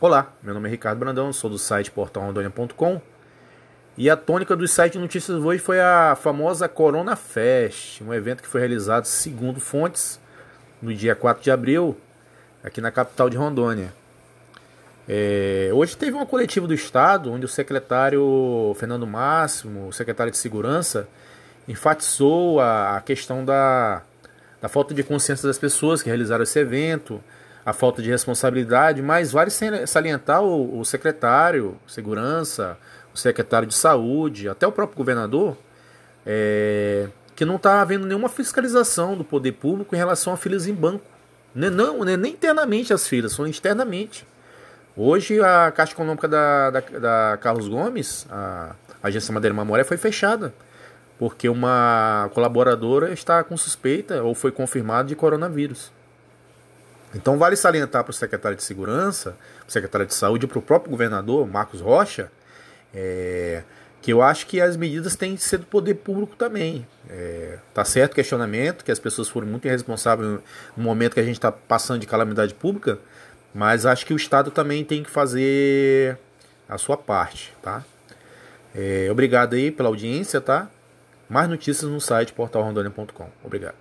Olá, meu nome é Ricardo Brandão, sou do site portalrondônia.com e a tônica do site notícias hoje foi a famosa Corona Fest, um evento que foi realizado, segundo fontes, no dia 4 de abril, aqui na capital de Rondônia. É, hoje teve uma coletiva do Estado, onde o secretário Fernando Máximo, o secretário de Segurança, enfatizou a, a questão da, da falta de consciência das pessoas que realizaram esse evento, a falta de responsabilidade, mas vale salientar o, o secretário de Segurança, o secretário de Saúde, até o próprio governador, é, que não está havendo nenhuma fiscalização do poder público em relação a filas em banco. Não, não, nem internamente as filas, são externamente. Hoje a Caixa Econômica da, da, da Carlos Gomes, a agência Madeira Mamoré, foi fechada porque uma colaboradora está com suspeita ou foi confirmada de coronavírus. Então vale salientar para o secretário de Segurança, o secretário de Saúde e para o próprio governador, Marcos Rocha, é, que eu acho que as medidas têm que ser do poder público também. É, tá certo o questionamento, que as pessoas foram muito irresponsáveis no momento que a gente está passando de calamidade pública, mas acho que o Estado também tem que fazer a sua parte, tá? É, obrigado aí pela audiência, tá? Mais notícias no site portalrondônia.com. Obrigado.